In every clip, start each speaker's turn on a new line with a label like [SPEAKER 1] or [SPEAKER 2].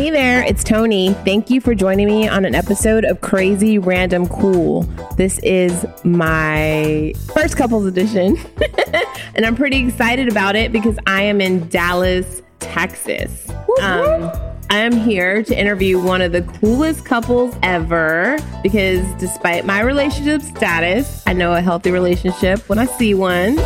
[SPEAKER 1] Hey there, it's Tony. Thank you for joining me on an episode of Crazy Random Cool. This is my first couples edition, and I'm pretty excited about it because I am in Dallas, Texas. Um, I am here to interview one of the coolest couples ever because despite my relationship status, I know a healthy relationship when I see one.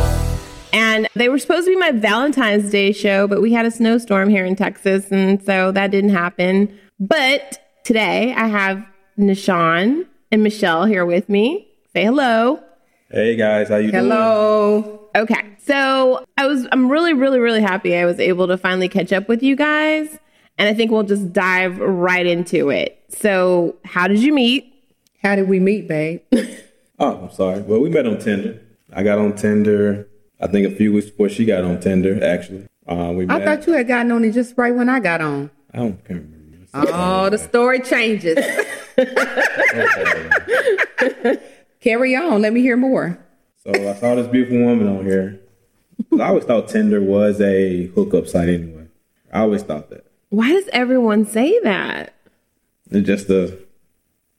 [SPEAKER 1] And they were supposed to be my Valentine's Day show, but we had a snowstorm here in Texas, and so that didn't happen. But today I have Nishan and Michelle here with me. Say hello.
[SPEAKER 2] Hey guys, how you doing?
[SPEAKER 1] Hello. Okay. So I was I'm really, really, really happy I was able to finally catch up with you guys. And I think we'll just dive right into it. So how did you meet?
[SPEAKER 3] How did we meet, babe?
[SPEAKER 2] Oh, I'm sorry. Well, we met on Tinder. I got on Tinder. I think a few weeks before she got on Tinder. Actually, uh, we
[SPEAKER 3] I
[SPEAKER 2] met.
[SPEAKER 3] thought you had gotten on it just right when I got on.
[SPEAKER 2] I don't can't remember.
[SPEAKER 3] Oh, the story changes. Carry on. Let me hear more.
[SPEAKER 2] So I saw this beautiful woman on here. I always thought Tinder was a hookup site anyway. I always thought that.
[SPEAKER 1] Why does everyone say that?
[SPEAKER 2] It's just a, to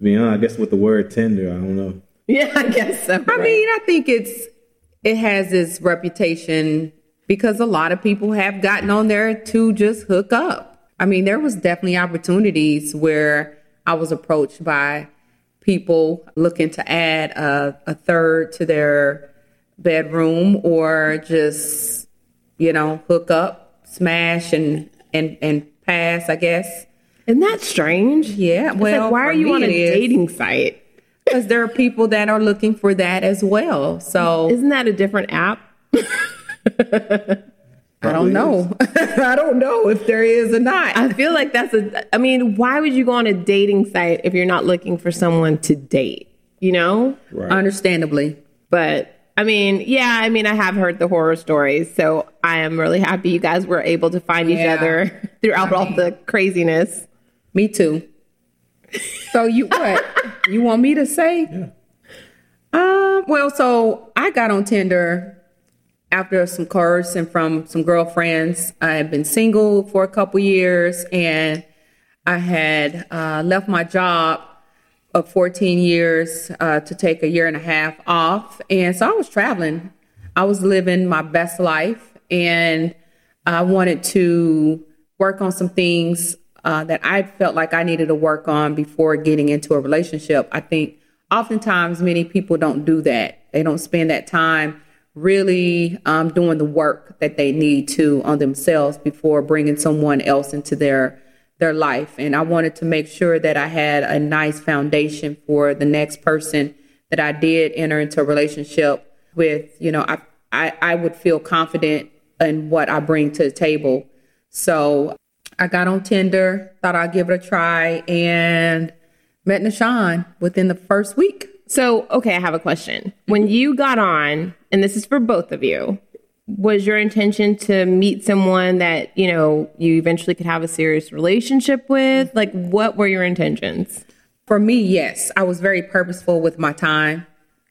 [SPEAKER 2] be honest, I guess with the word Tinder, I don't know.
[SPEAKER 1] Yeah, I guess so.
[SPEAKER 3] I mean, I think it's it has its reputation because a lot of people have gotten on there to just hook up. I mean, there was definitely opportunities where I was approached by people looking to add a, a third to their bedroom or just you know hook up, smash and and and pass. I guess.
[SPEAKER 1] Isn't that strange?
[SPEAKER 3] Yeah. Well,
[SPEAKER 1] like, why are you on a dating site?
[SPEAKER 3] Because there are people that are looking for that as well. So
[SPEAKER 1] Isn't that a different app?
[SPEAKER 3] I don't know. I don't know if there is or not.
[SPEAKER 1] I feel like that's a. I mean, why would you go on a dating site if you're not looking for someone to date? You know.
[SPEAKER 2] Right.
[SPEAKER 3] Understandably.
[SPEAKER 1] But I mean, yeah. I mean, I have heard the horror stories, so I am really happy you guys were able to find each other throughout all the craziness.
[SPEAKER 3] Me too. So you what? you want me to say?
[SPEAKER 2] Yeah.
[SPEAKER 3] Um, well, so I got on Tinder after some coercing from some girlfriends. I had been single for a couple years and I had uh, left my job of 14 years uh, to take a year and a half off. And so I was traveling. I was living my best life and I wanted to work on some things uh, that I felt like I needed to work on before getting into a relationship. I think oftentimes many people don't do that. They don't spend that time really um, doing the work that they need to on themselves before bringing someone else into their their life. And I wanted to make sure that I had a nice foundation for the next person that I did enter into a relationship with. You know, I I, I would feel confident in what I bring to the table. So I got on Tinder, thought I'd give it a try, and met Nashawn within the first week.
[SPEAKER 1] So, okay, I have a question. When mm-hmm. you got on, and this is for both of you, was your intention to meet someone that, you know, you eventually could have a serious relationship with? Like, what were your intentions?
[SPEAKER 3] For me, yes, I was very purposeful with my time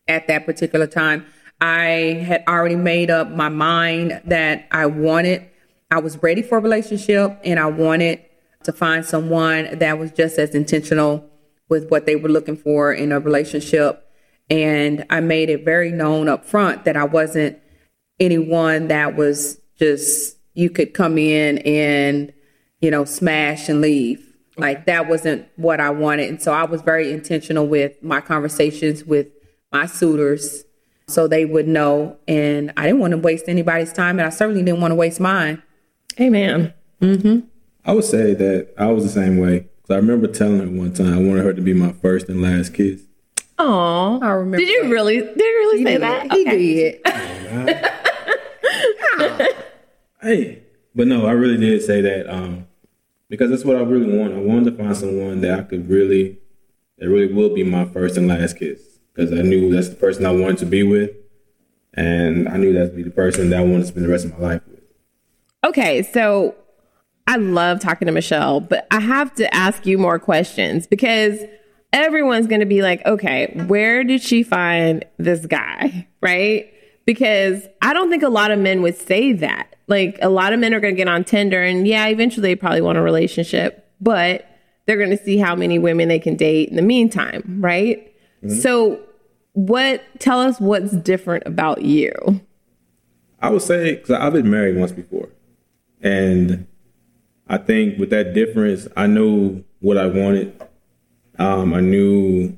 [SPEAKER 3] at that particular time. I had already made up my mind that I wanted, I was ready for a relationship and I wanted to find someone that was just as intentional with what they were looking for in a relationship. And I made it very known up front that I wasn't anyone that was just, you could come in and, you know, smash and leave. Like that wasn't what I wanted. And so I was very intentional with my conversations with my suitors so they would know. And I didn't want to waste anybody's time. And I certainly didn't want to waste mine.
[SPEAKER 1] Amen.
[SPEAKER 2] I would say that I was the same way. Cause I remember telling her one time I wanted her to be my first and last kiss.
[SPEAKER 1] Oh,
[SPEAKER 3] I remember
[SPEAKER 1] Did you
[SPEAKER 3] that.
[SPEAKER 1] really? Did you really say that?
[SPEAKER 3] He
[SPEAKER 1] Okay.
[SPEAKER 3] did.
[SPEAKER 2] Hey, but no, I really did say that um, because that's what I really want. I wanted to find someone that I could really, that really will be my first and last kiss. Because I knew that's the person I wanted to be with, and I knew that would be the person that I wanted to spend the rest of my life with.
[SPEAKER 1] Okay, so I love talking to Michelle, but I have to ask you more questions because everyone's going to be like, okay, where did she find this guy? Right? Because I don't think a lot of men would say that. Like, a lot of men are going to get on Tinder and yeah, eventually they probably want a relationship. but they're going to see how many women they can date in the meantime, right? Mm-hmm. So, what tell us what's different about you?
[SPEAKER 2] I would say because I've been married once before, and I think with that difference, I knew what I wanted. Um, I knew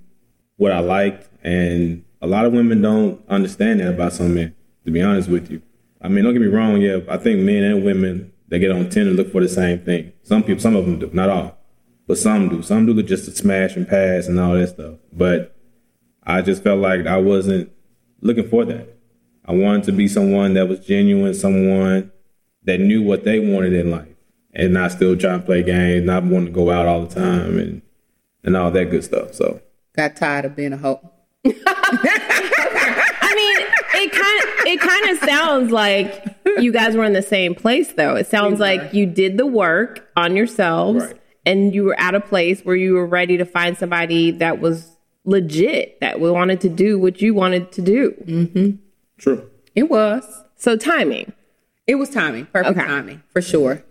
[SPEAKER 2] what I liked, and a lot of women don't understand that about some men. To be honest with you, I mean, don't get me wrong. Yeah, I think men and women they get on Tinder look for the same thing. Some people, some of them do, not all, but some do. Some do just to smash and pass and all that stuff. But I just felt like I wasn't looking for that. I wanted to be someone that was genuine, someone that knew what they wanted in life, and not still trying to play games, not wanting to go out all the time and and all that good stuff. So
[SPEAKER 3] Got tired of being a hoe.
[SPEAKER 1] I mean, it kind of it kind of sounds like you guys were in the same place though. It sounds
[SPEAKER 3] We
[SPEAKER 1] like you did the work on yourselves
[SPEAKER 2] Right.
[SPEAKER 1] and you were at a place where you were ready to find somebody that was legit that wanted to do what you wanted to do. Mm-hmm.
[SPEAKER 2] true.
[SPEAKER 3] It was.
[SPEAKER 1] So timing.
[SPEAKER 3] It was timing. Perfect
[SPEAKER 1] Okay.
[SPEAKER 3] timing for sure.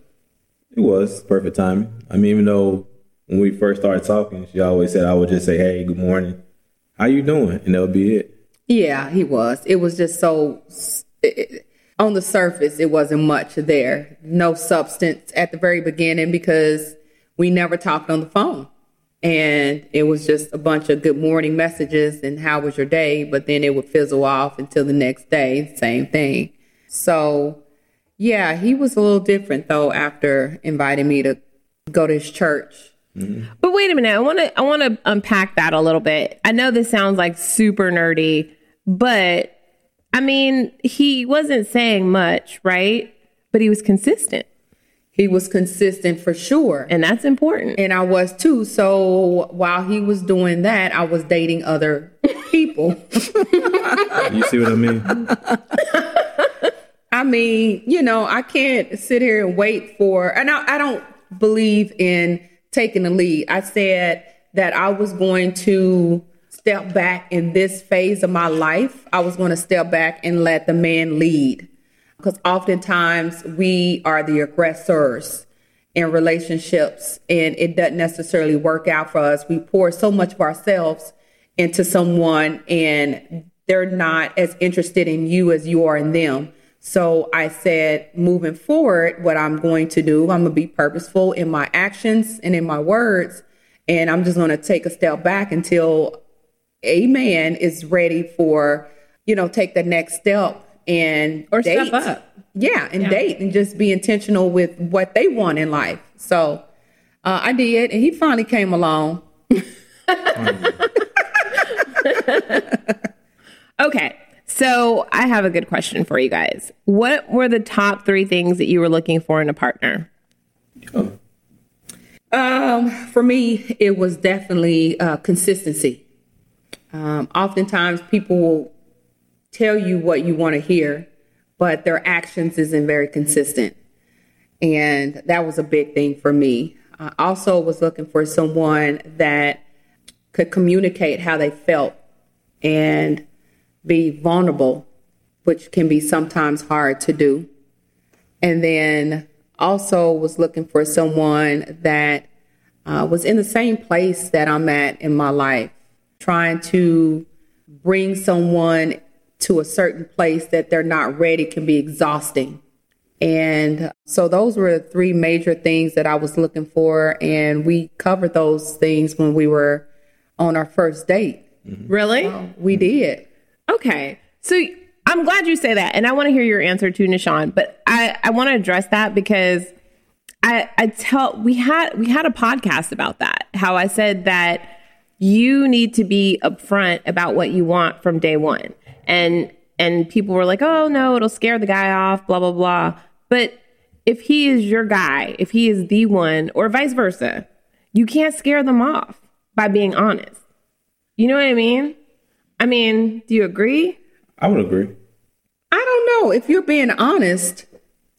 [SPEAKER 2] It was perfect timing. I mean, even though when we first started talking, she always said I would just say, "Hey, good morning, how you doing?" and that would be it.
[SPEAKER 3] Yeah, he was. It was just so it, it- on the surface, it wasn't much there. No substance at the very beginning because we never talked on the phone. And it was just a bunch of good morning messages and how was your day, but then it would fizzle off until the next day, same thing. So, yeah, he was a little different though after inviting me to go to his church. Mm-hmm.
[SPEAKER 1] But wait a minute, I want to I want to unpack that a little bit. I know this sounds like super nerdy, but I mean, he wasn't saying much, right? But he was consistent,
[SPEAKER 3] He was consistent for sure.
[SPEAKER 1] and that's important.
[SPEAKER 3] And I was too. So while he was doing that, I was dating other people.
[SPEAKER 2] You see what I mean?
[SPEAKER 3] I mean, you know, I can't sit here and wait for, and I, I don't believe in taking the lead. I said that I was going to step back in this phase of my life. I was going to step back and let the man lead. Because oftentimes we are the aggressors in relationships and it doesn't necessarily work out for us. We pour so much of ourselves into someone and they're not as interested in you as you are in them. So I said, moving forward, what I'm going to do, I'm going to be purposeful in my actions and in my words. And I'm just going to take a step back until a man is ready for, you know, take the next step and
[SPEAKER 1] Or
[SPEAKER 3] date.
[SPEAKER 1] step up.
[SPEAKER 3] Yeah, and date and just be intentional with what they want in life. So uh, I did, and he finally came along.
[SPEAKER 1] Okay. So I have a good question for you guys. What were the top three things that you were looking for in a partner?
[SPEAKER 2] Oh,
[SPEAKER 3] Um, for me, it was definitely uh, consistency. Um, oftentimes, people will tell you what you want to hear, but their actions isn't very consistent, and that was a big thing for me. I also was looking for someone that could communicate how they felt and be vulnerable, which can be sometimes hard to do. And then also was looking for someone that uh, was in the same place that I'm at in my life, trying to bring someone to a certain place that they're not ready can be exhausting. And so those were the three major things that I was looking for. And we covered those things when we were on our first date.
[SPEAKER 1] Really?
[SPEAKER 3] We did.
[SPEAKER 1] Okay. So I'm glad you say that. And I want to hear your answer to Nishan, but I, I want to address that because I, I tell we had we had a podcast about that. How I said that you need to be upfront about what you want from day one. And and people were like, oh no, it'll scare the guy off, blah, blah, blah. But if he is your guy, if he is the one, or vice versa, you can't scare them off by being honest. You know what I mean? I mean, do you agree?
[SPEAKER 2] I would agree.
[SPEAKER 3] I don't know. If you're being honest,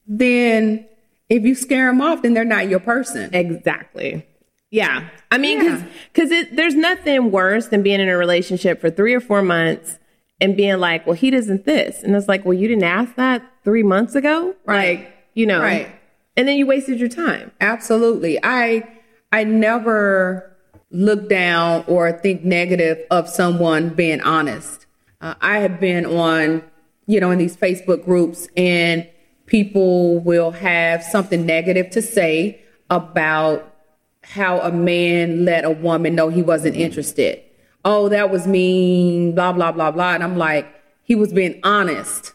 [SPEAKER 3] then if you scare them off, then they're not your person.
[SPEAKER 1] Exactly. Yeah. I mean,
[SPEAKER 3] Yeah.
[SPEAKER 1] because it there's nothing worse than being in a relationship for three or four months and being like, well, he doesn't this. And it's like, well, you didn't ask that three months ago?
[SPEAKER 3] Right.
[SPEAKER 1] Like, you know.
[SPEAKER 3] Right.
[SPEAKER 1] And then you wasted your time.
[SPEAKER 3] Absolutely. I I never look down or think negative of someone being honest. Uh, I have been on, you know, in these Facebook groups and people will have something negative to say about how a man let a woman know he wasn't interested. Oh, that was mean, blah, blah, blah, blah. And I'm like, he was being honest.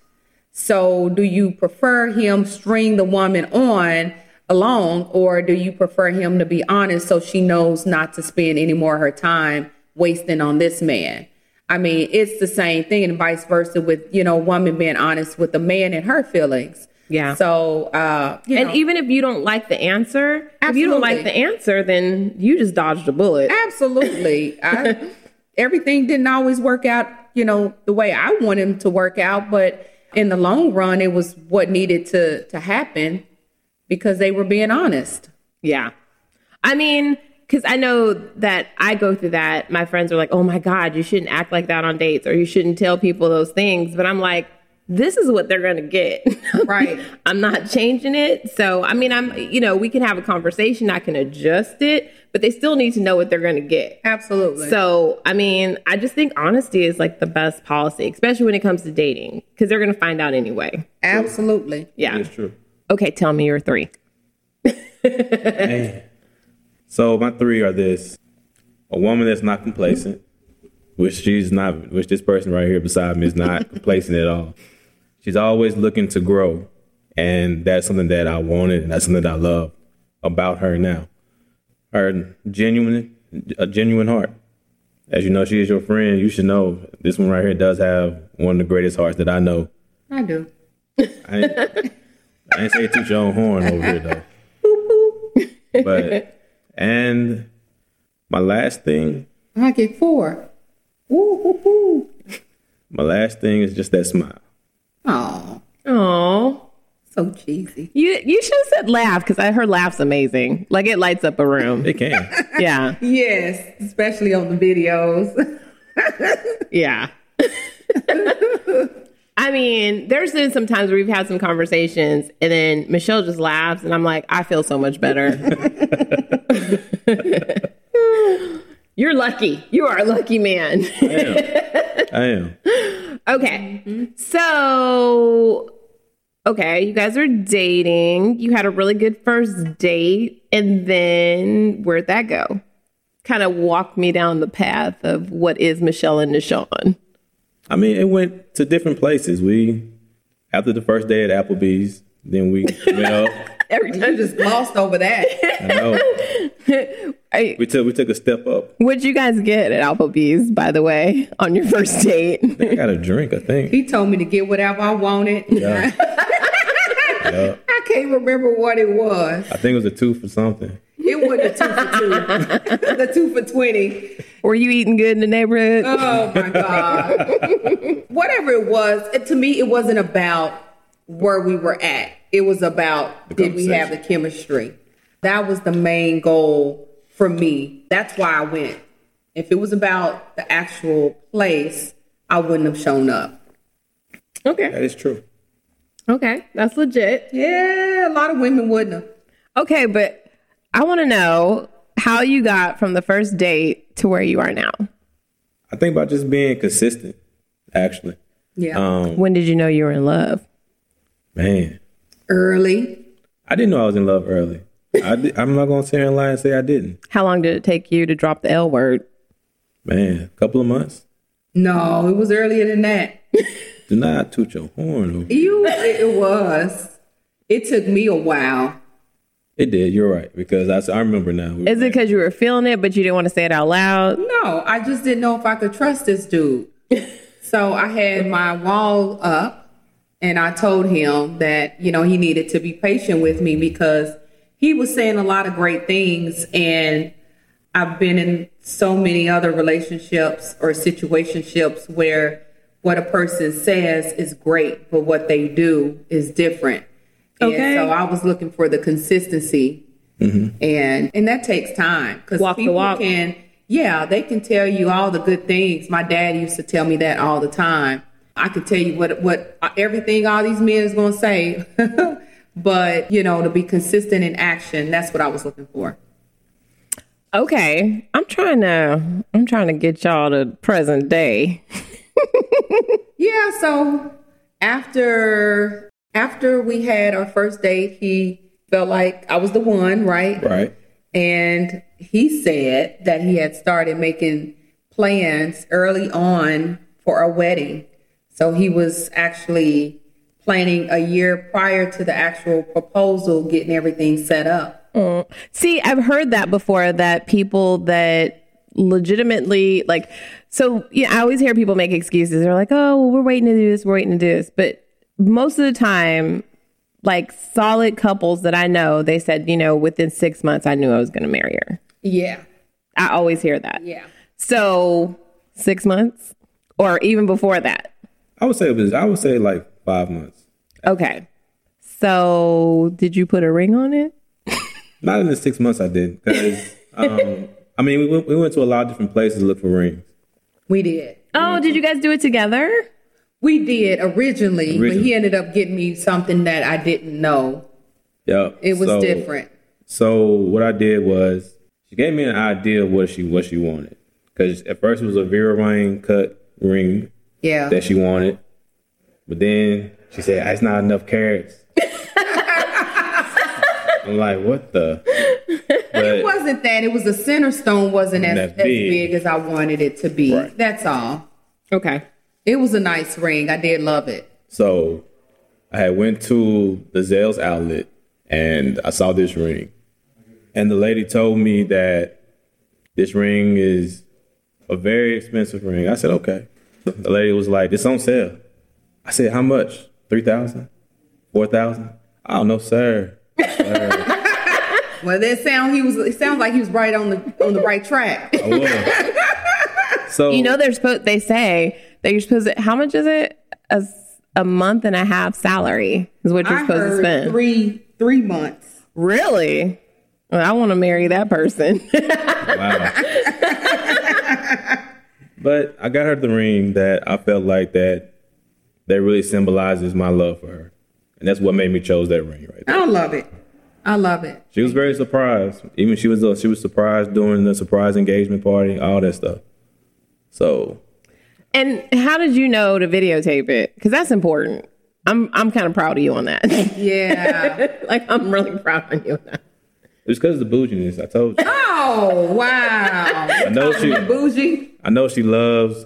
[SPEAKER 3] So do you prefer him string the woman on along or do you prefer him to be honest so she knows not to spend any more of her time wasting on this man? I mean, it's the same thing and vice versa with, you know, woman being honest with the man and her feelings.
[SPEAKER 1] Yeah.
[SPEAKER 3] So, uh, you
[SPEAKER 1] And
[SPEAKER 3] know,
[SPEAKER 1] even if you don't like the answer, if you don't like the answer, then you just dodged a bullet.
[SPEAKER 3] absolutely. I, everything didn't always work out, you know, the way I want him to work out, but in the long run, it was what needed to to happen because they were being honest.
[SPEAKER 1] Yeah. I mean, because I know that I go through that. My friends are like, oh my God, you shouldn't act like that on dates or you shouldn't tell people those things. But I'm like, this is what they're going to get.
[SPEAKER 3] Right.
[SPEAKER 1] I'm not changing it. So, I mean, I'm, you know, we can have a conversation. I can adjust it, but they still need to know what they're going to get.
[SPEAKER 3] Absolutely.
[SPEAKER 1] So, I mean, I just think honesty is like the best policy, especially when it comes to dating, because they're going to find out anyway.
[SPEAKER 3] absolutely.
[SPEAKER 1] Yeah.
[SPEAKER 2] It's true.
[SPEAKER 1] Okay, tell me your three.
[SPEAKER 2] Man. So my three are this: a woman that's not complacent, which she's not, which this person right here beside me is not complacent at all. She's always looking to grow, and that's something that I wanted, and that's something that I love about her now. Her genuine, a genuine heart. As you know, she is your friend. You should know this one right here does have one of the greatest hearts that I know.
[SPEAKER 3] I do.
[SPEAKER 2] I ain't, I ain't say toot your own horn over here though. But and my last thing,
[SPEAKER 3] I get four. Ooh, ooh, ooh.
[SPEAKER 2] my last thing is just that smile.
[SPEAKER 3] Oh,
[SPEAKER 1] Oh,
[SPEAKER 3] so cheesy.
[SPEAKER 1] you you should have said laugh because I her laugh's amazing. Like it lights up a room.
[SPEAKER 2] It can.
[SPEAKER 1] Yeah,
[SPEAKER 3] Yes, especially on the videos.
[SPEAKER 1] yeah. I mean, there's been some times where we've had some conversations, and then Michelle just laughs, and I'm like, I feel so much better. You're lucky. You are a lucky man.
[SPEAKER 2] I am. I am.
[SPEAKER 1] Okay. So, okay, you guys are dating. You had a really good first date. And then where'd that go? Kind of walk me down the path of what is Michelle and Deshaun.
[SPEAKER 2] I mean, it went to different places. We after the first day at Applebee's, then we went up.
[SPEAKER 1] Every time.
[SPEAKER 3] just glossed over that.
[SPEAKER 2] I know.
[SPEAKER 1] I,
[SPEAKER 2] We took we took a step up.
[SPEAKER 1] what'd you guys get at Applebee's, by the way, on your first date?
[SPEAKER 2] I got a drink, I think.
[SPEAKER 3] He told me to get whatever I wanted.
[SPEAKER 2] Yeah. Yeah.
[SPEAKER 3] I can't remember what it was.
[SPEAKER 2] I think it was a two for something.
[SPEAKER 3] It wasn't a two for two. the two for twenty.
[SPEAKER 1] Were you eating good in the neighborhood?
[SPEAKER 3] Oh my God. Whatever it was, it, to me, it wasn't about where we were at. It was about did we have the chemistry? That was the main goal for me. That's why I went. If it was about the actual place, I wouldn't have shown up.
[SPEAKER 1] Okay.
[SPEAKER 2] That is true.
[SPEAKER 1] Okay. That's legit.
[SPEAKER 3] Yeah, a lot of women wouldn't have.
[SPEAKER 1] Okay, but I want to know how you got from the first date to where you are now.
[SPEAKER 2] I think about just being consistent, actually.
[SPEAKER 3] Yeah.
[SPEAKER 2] Um,
[SPEAKER 1] When did you know you were in love?
[SPEAKER 2] man,
[SPEAKER 3] Early.
[SPEAKER 2] I didn't know I was in love early. I di- I'm not gonna sit here and lie and say I didn't.
[SPEAKER 1] How long did it take you to drop the L word?
[SPEAKER 2] Man, a couple of months.
[SPEAKER 3] No, it was earlier than that.
[SPEAKER 2] Do not toot your horn. Over.
[SPEAKER 3] You, it it was. It took me a while.
[SPEAKER 2] It did. You're right because I, I remember now. We-
[SPEAKER 1] Is it because you were feeling it, but you didn't want to say it out loud?
[SPEAKER 3] No, I just didn't know if I could trust this dude. so I had my wall up and I told him that, you know, he needed to be patient with me because he was saying a lot of great things and I've been in so many other relationships or situationships where what a person says is great, but what they do is different.
[SPEAKER 1] Okay.
[SPEAKER 3] And so I was looking for the consistency mm-hmm. and and that takes time because
[SPEAKER 1] Walk the
[SPEAKER 3] people
[SPEAKER 1] walk.
[SPEAKER 3] can yeah they can tell you all the good things my dad used to tell me that all the time i could tell you what what everything all these men is going to say but you know to be consistent in action that's what i was looking for
[SPEAKER 1] Okay, I'm trying to I'm trying to get y'all to present day.
[SPEAKER 3] Yeah, so after after we had our first date, he felt like I was the one, right?
[SPEAKER 2] Right.
[SPEAKER 3] And he said that he had started making plans early on for a wedding. So he was actually planning a year prior to the actual proposal, getting everything set up.
[SPEAKER 1] Oh, see, I've heard that before that people that legitimately like so yeah, I always hear people make excuses. They're like, "Oh, well, we're waiting to do this, we're waiting to do this." But most of the time like solid couples that I know, they said, you know, within 6 months I knew I was going to marry her.
[SPEAKER 3] Yeah.
[SPEAKER 1] I always hear that.
[SPEAKER 3] Yeah.
[SPEAKER 1] So, 6 months or even before that.
[SPEAKER 2] I would say it was. I would say like five months.
[SPEAKER 1] Okay. So, did you put a ring on it?
[SPEAKER 2] Not in the six months I did because um, I mean we went, we went to a lot of different places to look for rings.
[SPEAKER 3] We did.
[SPEAKER 1] Oh, did you guys do it together?
[SPEAKER 3] We did originally, but he ended up getting me something that I didn't know.
[SPEAKER 2] Yeah,
[SPEAKER 3] It was
[SPEAKER 2] so-
[SPEAKER 3] different.
[SPEAKER 2] So what I did was she gave me an idea of what she what she wanted because at first it was a Vera Wang cut ring
[SPEAKER 3] Yeah.
[SPEAKER 2] that she wanted, but then she said it's not enough carats. I'm like, what the?
[SPEAKER 3] it wasn't that. It was the center stone wasn't as, as
[SPEAKER 2] big.
[SPEAKER 3] big as I wanted it to be.
[SPEAKER 2] Right.
[SPEAKER 3] That's all.
[SPEAKER 1] Okay.
[SPEAKER 3] It was a nice ring. I did love it.
[SPEAKER 2] so I had went to the Zales outlet and I saw this ring, and the lady told me that this ring is a very expensive ring. I said, okay. The lady was like, it's on sale. I said, how much? Three thousand? Four thousand? I don't know, sir.
[SPEAKER 3] Well, that sound he was. It sounds like he was right on the on the right track.
[SPEAKER 2] I was. So
[SPEAKER 1] You know they're supposed they say that you're supposed to how much is it? a month and a half salary is what you're
[SPEAKER 3] I
[SPEAKER 1] supposed to spend.
[SPEAKER 3] three three months.
[SPEAKER 1] Really? Well, I want to marry that person.
[SPEAKER 2] Wow. but I got her the ring that I felt like that that really symbolizes my love for her. And that's what made me chose that ring right there.
[SPEAKER 3] I love it. I love it.
[SPEAKER 2] She was very surprised. Even she was uh, she was surprised during the surprise engagement party, all that stuff. So
[SPEAKER 1] and how did you know to videotape it? Because that's important. I'm I'm kind of proud of you on that.
[SPEAKER 3] Yeah.
[SPEAKER 1] like I'm really proud of you on that.
[SPEAKER 2] it was because of the bouginess. I told you.
[SPEAKER 3] oh wow.
[SPEAKER 2] I know she
[SPEAKER 3] Bougie.
[SPEAKER 2] I know she loves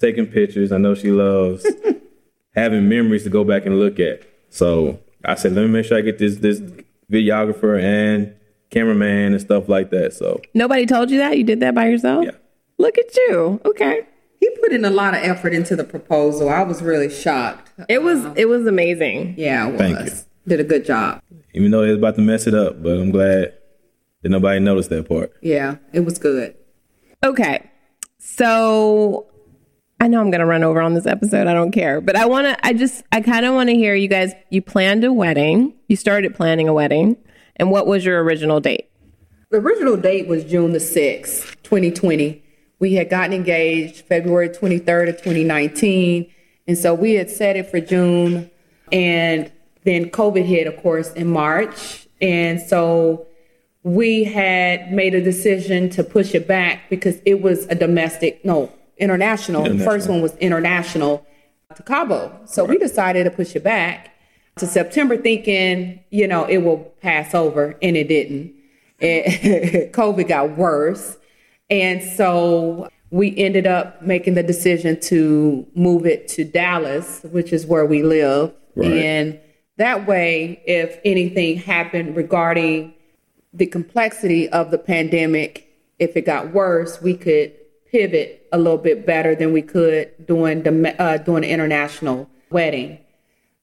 [SPEAKER 2] taking pictures. I know she loves having memories to go back and look at. So I said, let me make sure I get this this videographer and cameraman and stuff like that. So
[SPEAKER 1] Nobody told you that? You did that by yourself?
[SPEAKER 2] Yeah.
[SPEAKER 1] Look at you. Okay.
[SPEAKER 3] He put in a lot of effort into the proposal. I was really shocked.
[SPEAKER 1] It was uh-huh. it was amazing.
[SPEAKER 3] Yeah, it was.
[SPEAKER 2] Thank you.
[SPEAKER 3] Did a good job.
[SPEAKER 2] even though they was about to mess it up, but I'm glad that nobody noticed that part.
[SPEAKER 3] Yeah, it was good.
[SPEAKER 1] Okay. So I know I'm going to run over on this episode. I don't care. But I want to, I just, I kind of want to hear you guys. You planned a wedding. You started planning a wedding. And what was your original date?
[SPEAKER 3] The original date was June the 6th, 2020. We had gotten engaged February 23rd of 2019. And so we had set it for June. And then COVID hit, of course, in March. And so we had made a decision to push it back because it was a domestic, no, international. The first one was international to Cabo. So we decided to push it back to September, thinking, you know, it will pass over, and it didn't. It, COVID got worse. And so we ended up making the decision to move it to Dallas, which is where we live.
[SPEAKER 2] Right.
[SPEAKER 3] And that way, if anything happened regarding the complexity of the pandemic, if it got worse, we could pivot a little bit better than we could doing the uh, doing an international wedding,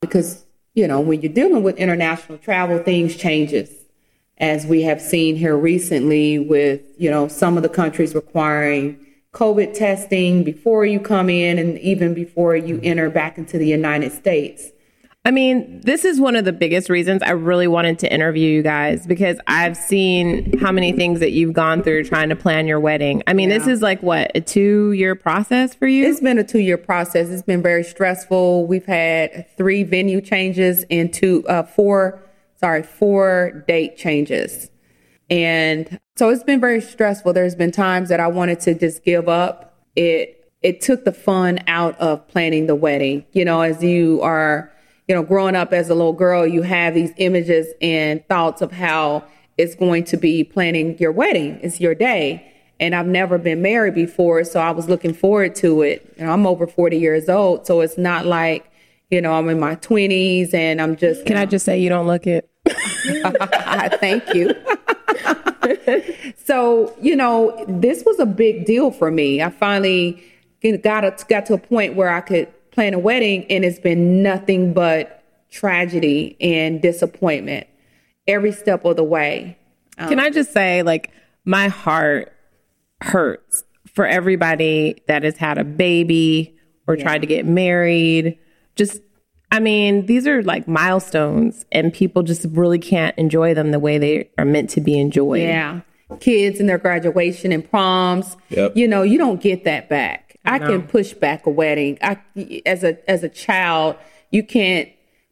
[SPEAKER 3] because you know when you're dealing with international travel, things changes, as we have seen here recently with you know some of the countries requiring COVID testing before you come in and even before you enter back into the United States.
[SPEAKER 1] I mean, this is one of the biggest reasons I really wanted to interview you guys because I've seen how many things that you've gone through trying to plan your wedding. I mean, this is like what, a two year process for you?
[SPEAKER 3] It's been a two year process. It's been very stressful. We've had three venue changes and two, uh, four, sorry, four date changes. And so it's been very stressful. There's been times that I wanted to just give up. It it took the fun out of planning the wedding. You know, as you are, you know, growing up as a little girl, you have these images and thoughts of how it's going to be planning your wedding. It's your day. And I've never been married before, so I was looking forward to it. Know, I'm over 40 years old, so it's not like, you know, I'm in my 20s and I'm just.
[SPEAKER 1] Can I just say you don't look it?
[SPEAKER 3] Thank you. so, you know, this was a big deal for me. I finally got a, got to a point where I could plan a wedding, and it's been nothing but tragedy and disappointment every step of the way.
[SPEAKER 1] Um, Can I just say, like, my heart hurts for everybody that has had a baby or yeah. tried to get married. Just, I mean, these are like milestones, and people just really can't enjoy them the way they are meant to be enjoyed.
[SPEAKER 3] Yeah. Kids and their graduation and proms. Yep. You know, you don't get that back. I, I can push back a wedding. I, as a as a child, you can't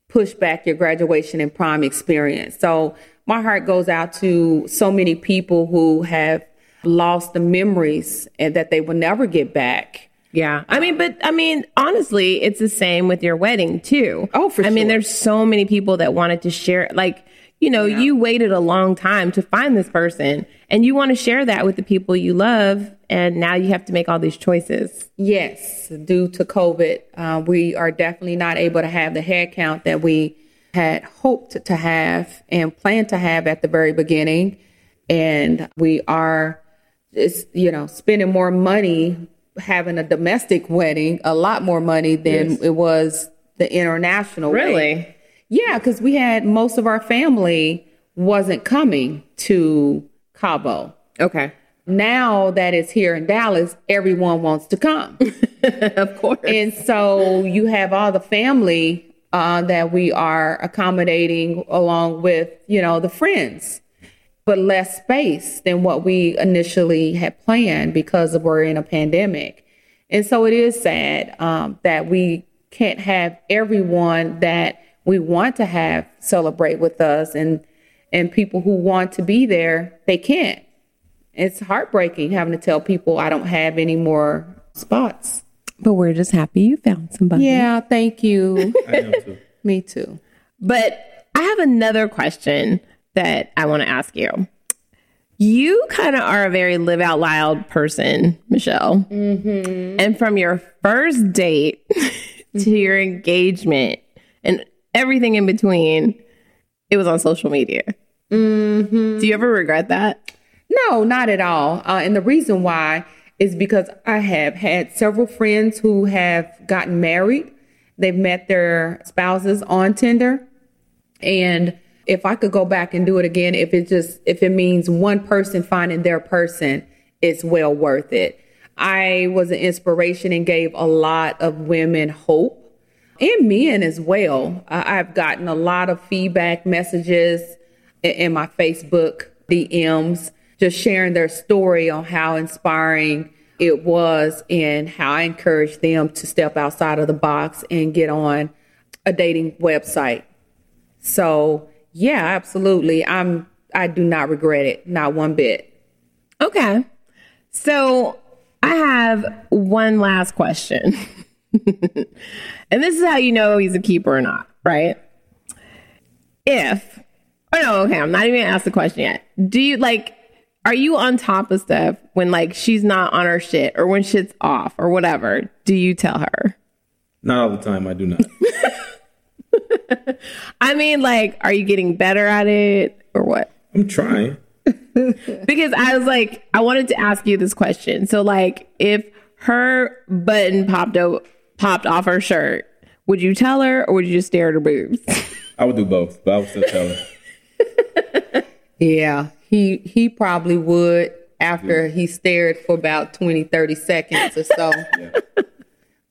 [SPEAKER 3] push back your graduation and prom experience. So my heart goes out to so many people who have lost the memories and that they will never get back.
[SPEAKER 1] Yeah. I mean, but I mean, honestly, it's the same with your wedding too.
[SPEAKER 3] Oh, for
[SPEAKER 1] I
[SPEAKER 3] sure.
[SPEAKER 1] mean, there's so many people that wanted to share, like, you know, yeah. you waited a long time to find this person and you want to share that with the people you love. And now you have to make all these choices.
[SPEAKER 3] Yes. Due to COVID, uh, we are definitely not able to have the head count that we had hoped to have and planned to have at the very beginning. And we are just, you know, spending more money having a domestic wedding, a lot more money than yes. it was the international.
[SPEAKER 1] Really? Wedding.
[SPEAKER 3] Yeah, because we had most of our family wasn't coming to Cabo.
[SPEAKER 1] Okay.
[SPEAKER 3] Now that it's here in Dallas, everyone wants to come.
[SPEAKER 1] of course.
[SPEAKER 3] And so you have all the family uh, that we are accommodating along with, you know, the friends, but less space than what we initially had planned because of we're in a pandemic. And so it is sad um, that we can't have everyone that we want to have celebrate with us and and people who want to be there they can't. It's heartbreaking having to tell people i don't have any more spots.
[SPEAKER 1] But we're just happy you found somebody.
[SPEAKER 3] Yeah thank you. Too. me too.
[SPEAKER 1] But i have another question that i want to ask you you kind of are a very live out loud person michelle mm-hmm. and from your first date to your engagement and everything in between, it was on social media.
[SPEAKER 3] Mm-hmm.
[SPEAKER 1] Do you ever regret that?
[SPEAKER 3] No, not at all. Uh, and the reason why is because I have had several friends who have gotten married. They've met their spouses on Tinder. And if I could go back and do it again, if it just, if it means one person finding their person, it's well worth it. I was an inspiration and gave a lot of women hope and men as well. I've gotten a lot of feedback messages in my Facebook DMs, just sharing their story on how inspiring it was and how I encouraged them to step outside of the box and get on a dating website. So, yeah, absolutely. I'm I do not regret it, not one bit.
[SPEAKER 1] Okay. So, I have one last question. and this is how you know he's a keeper or not, right? If, oh no, okay, I'm not even gonna ask the question yet. Do you like, are you on top of stuff when like she's not on her shit or when shit's off or whatever? Do you tell her?
[SPEAKER 2] Not all the time, I do not.
[SPEAKER 1] I mean, like, are you getting better at it or what?
[SPEAKER 2] I'm trying.
[SPEAKER 1] because I was like, I wanted to ask you this question. So, like, if her button popped out popped off her shirt, would you tell her or would you just stare at her boobs?
[SPEAKER 2] I would do both, but I would still tell
[SPEAKER 3] her. yeah, he he probably would after yeah. he stared for about 20, 30 seconds or so. yeah.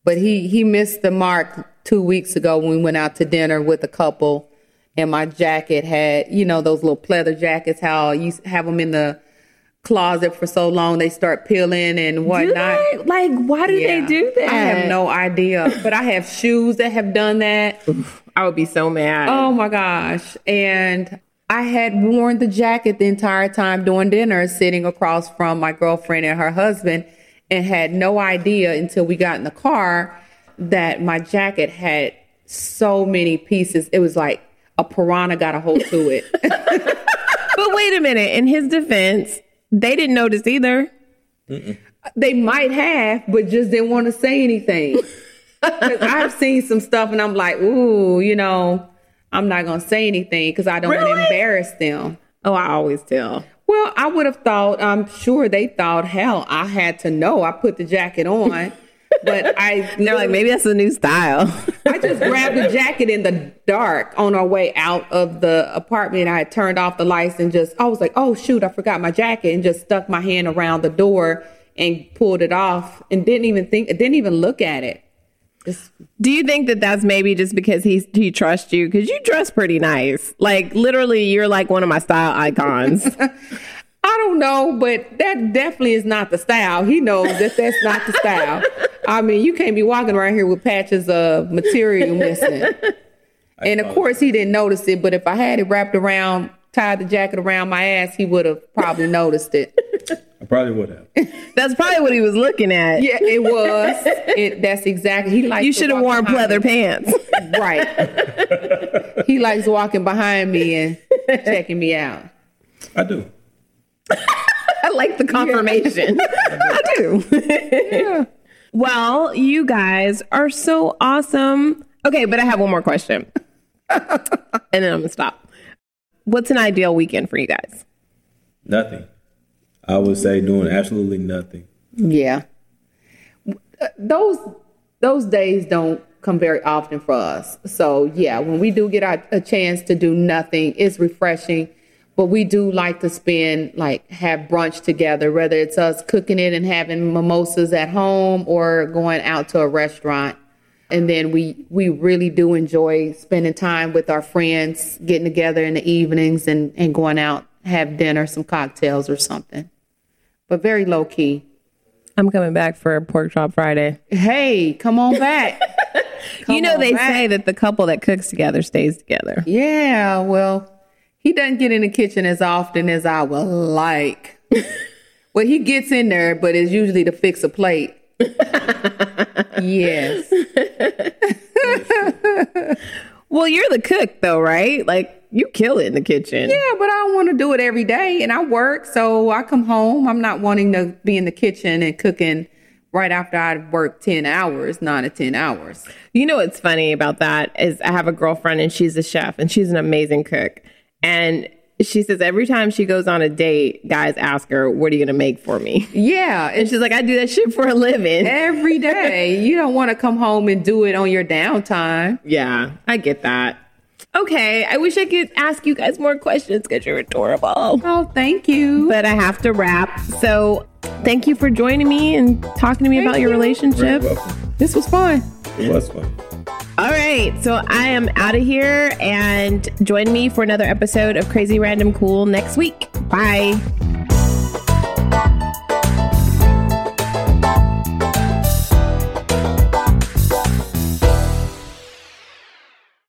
[SPEAKER 3] But he he missed the mark two weeks ago when we went out to dinner with a couple, and my jacket had you know those little pleather jackets how you have them in the closet for so long they start peeling and whatnot.
[SPEAKER 1] Like, why do yeah. they do that? I
[SPEAKER 3] have no idea. but I have shoes that have done that.
[SPEAKER 1] I would be so mad.
[SPEAKER 3] Oh my gosh. And I had worn the jacket the entire time during dinner, sitting across from my girlfriend and her husband, and had no idea until we got in the car that my jacket had so many pieces. It was like a piranha got a hold to it.
[SPEAKER 1] But wait a minute. In his defense, they didn't notice either.
[SPEAKER 3] they might have, but just didn't want to say anything. I've seen some stuff and I'm like, ooh, you know, I'm not going to say anything because I don't want to embarrass them.
[SPEAKER 1] Oh, I always tell.
[SPEAKER 3] Well, I would have thought, I'm sure they thought, hell, I had to know. I put the jacket on. But I
[SPEAKER 1] They're like, maybe that's a new style.
[SPEAKER 3] I just grabbed the jacket in the dark on our way out of the apartment. I had turned off the lights and just, I was like, oh, shoot, I forgot my jacket and just stuck my hand around the door and pulled it off and didn't even think, didn't even look at it. Just,
[SPEAKER 1] Do you think that that's maybe just because he's he trusts you? Because you dress pretty nice. Like literally, you're like one of my style icons.
[SPEAKER 3] I don't know, but that definitely is not the style. He knows that that's not the style. I mean, you can't be walking around here with patches of material missing. And of course, he didn't notice it, but if I had it wrapped around, tied the jacket around my ass, he would have probably noticed it.
[SPEAKER 2] I probably would have.
[SPEAKER 1] that's probably what he was looking at.
[SPEAKER 3] Yeah, it was. It, that's exactly. He likes.
[SPEAKER 1] You should have worn pleather
[SPEAKER 3] me.
[SPEAKER 1] pants.
[SPEAKER 3] Right. he likes walking behind me and checking me out.
[SPEAKER 2] I do.
[SPEAKER 1] I like the confirmation. I do. Well, you guys are so awesome. Okay, but I have one more question. and then I'm going to stop. What's an ideal weekend for you guys?
[SPEAKER 2] Nothing. I would say doing absolutely nothing.
[SPEAKER 3] Yeah. Those those days don't come very often for us. So yeah, when we do get our, a chance to do nothing, it's refreshing. But we do like to spend like have brunch together, whether it's us cooking it and having mimosas at home or going out to a restaurant. And then we we really do enjoy spending time with our friends, getting together in the evenings and, and going out, have dinner, some cocktails or something. But very low key.
[SPEAKER 1] I'm coming back for Pork Chop Friday.
[SPEAKER 3] Hey, come on back.
[SPEAKER 1] you know, they
[SPEAKER 3] back.
[SPEAKER 1] say that the couple that cooks together stays together.
[SPEAKER 3] yeah, well, he doesn't get in the kitchen as often as I would like. well, he gets in there, but it's usually to fix a plate. yes.
[SPEAKER 1] Well, you're the cook, though, right? Like, you kill it in the kitchen.
[SPEAKER 3] Yeah, but I don't want to do it every day. And I work, so I come home. I'm not wanting to be in the kitchen and cooking right after I work 10 hours, nine to 10 hours.
[SPEAKER 1] You know what's funny about that is I have a girlfriend and she's a chef and she's an amazing cook. And she says every time she goes on a date, guys ask her, What are you going to make for me?
[SPEAKER 3] Yeah.
[SPEAKER 1] And she's like, I do that shit for a living.
[SPEAKER 3] every day. You don't want to come home and do it on your downtime.
[SPEAKER 1] Yeah, I get that. Okay, I wish I could ask you guys more questions because you're adorable.
[SPEAKER 3] Oh, thank you.
[SPEAKER 1] But I have to wrap. So thank you for joining me and talking to me about your
[SPEAKER 3] you.
[SPEAKER 1] relationship.
[SPEAKER 2] Very.
[SPEAKER 3] This was fun.
[SPEAKER 2] It was fun.
[SPEAKER 1] All right. So I am out of here and join me for another episode of Crazy Random Cool next week. Bye.